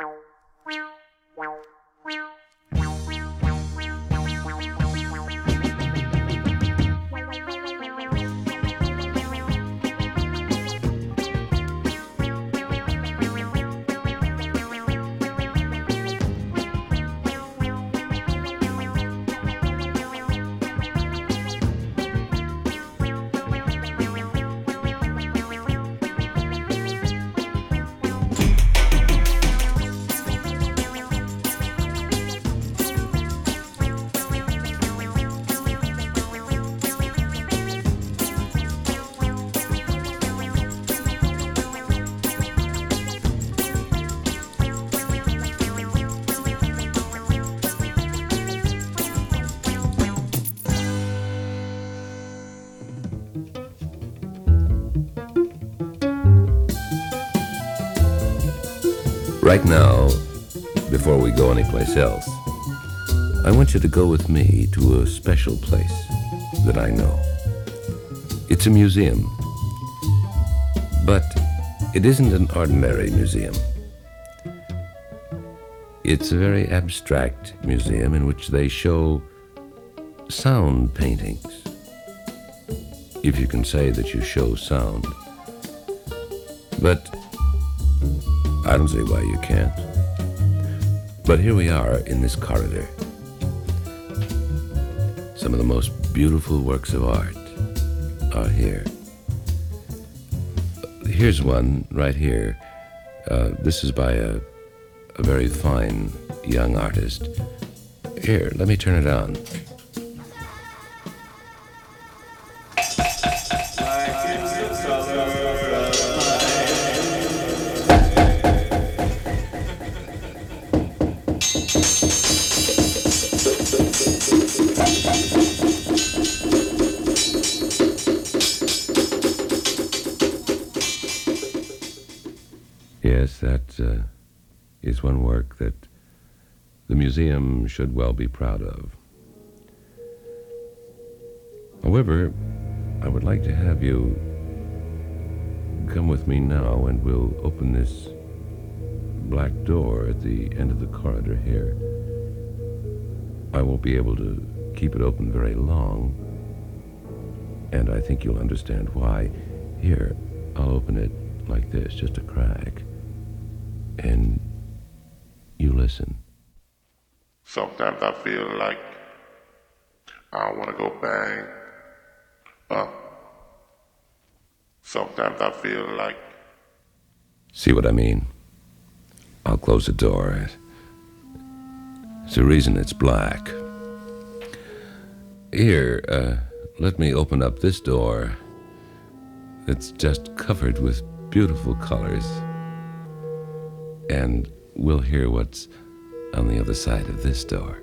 Wow, wow, wow. Right now, before we go anyplace else, I want you to go with me to a special place that I know. It's a museum, but it isn't an ordinary museum. It's a very abstract museum in which they show sound paintings. If you can say that you show sound. I don't see why you can't. But here we are in this corridor. Some of the most beautiful works of art are here. Here's one right here. Uh, this is by a, a very fine young artist. Here, let me turn it on. Yes, uh, is one work that the museum should well be proud of. However, I would like to have you come with me now and we'll open this black door at the end of the corridor here. I won't be able to keep it open very long, and I think you'll understand why. Here, I'll open it like this, just a crack, and you listen. Sometimes I feel like I want to go bang up. Sometimes I feel like See what I mean? I'll close the door. It's the reason it's black. Here, uh, let me open up this door. It's just covered with beautiful colors. And we'll hear what's on the other side of this door.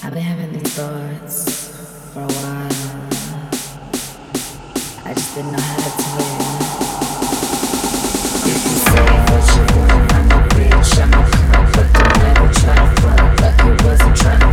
I've been having these thoughts for a while. I just didn't know how to tell you. If you say what you want, I'm not real. Shut up, but don't ever try to front like you wasn't trying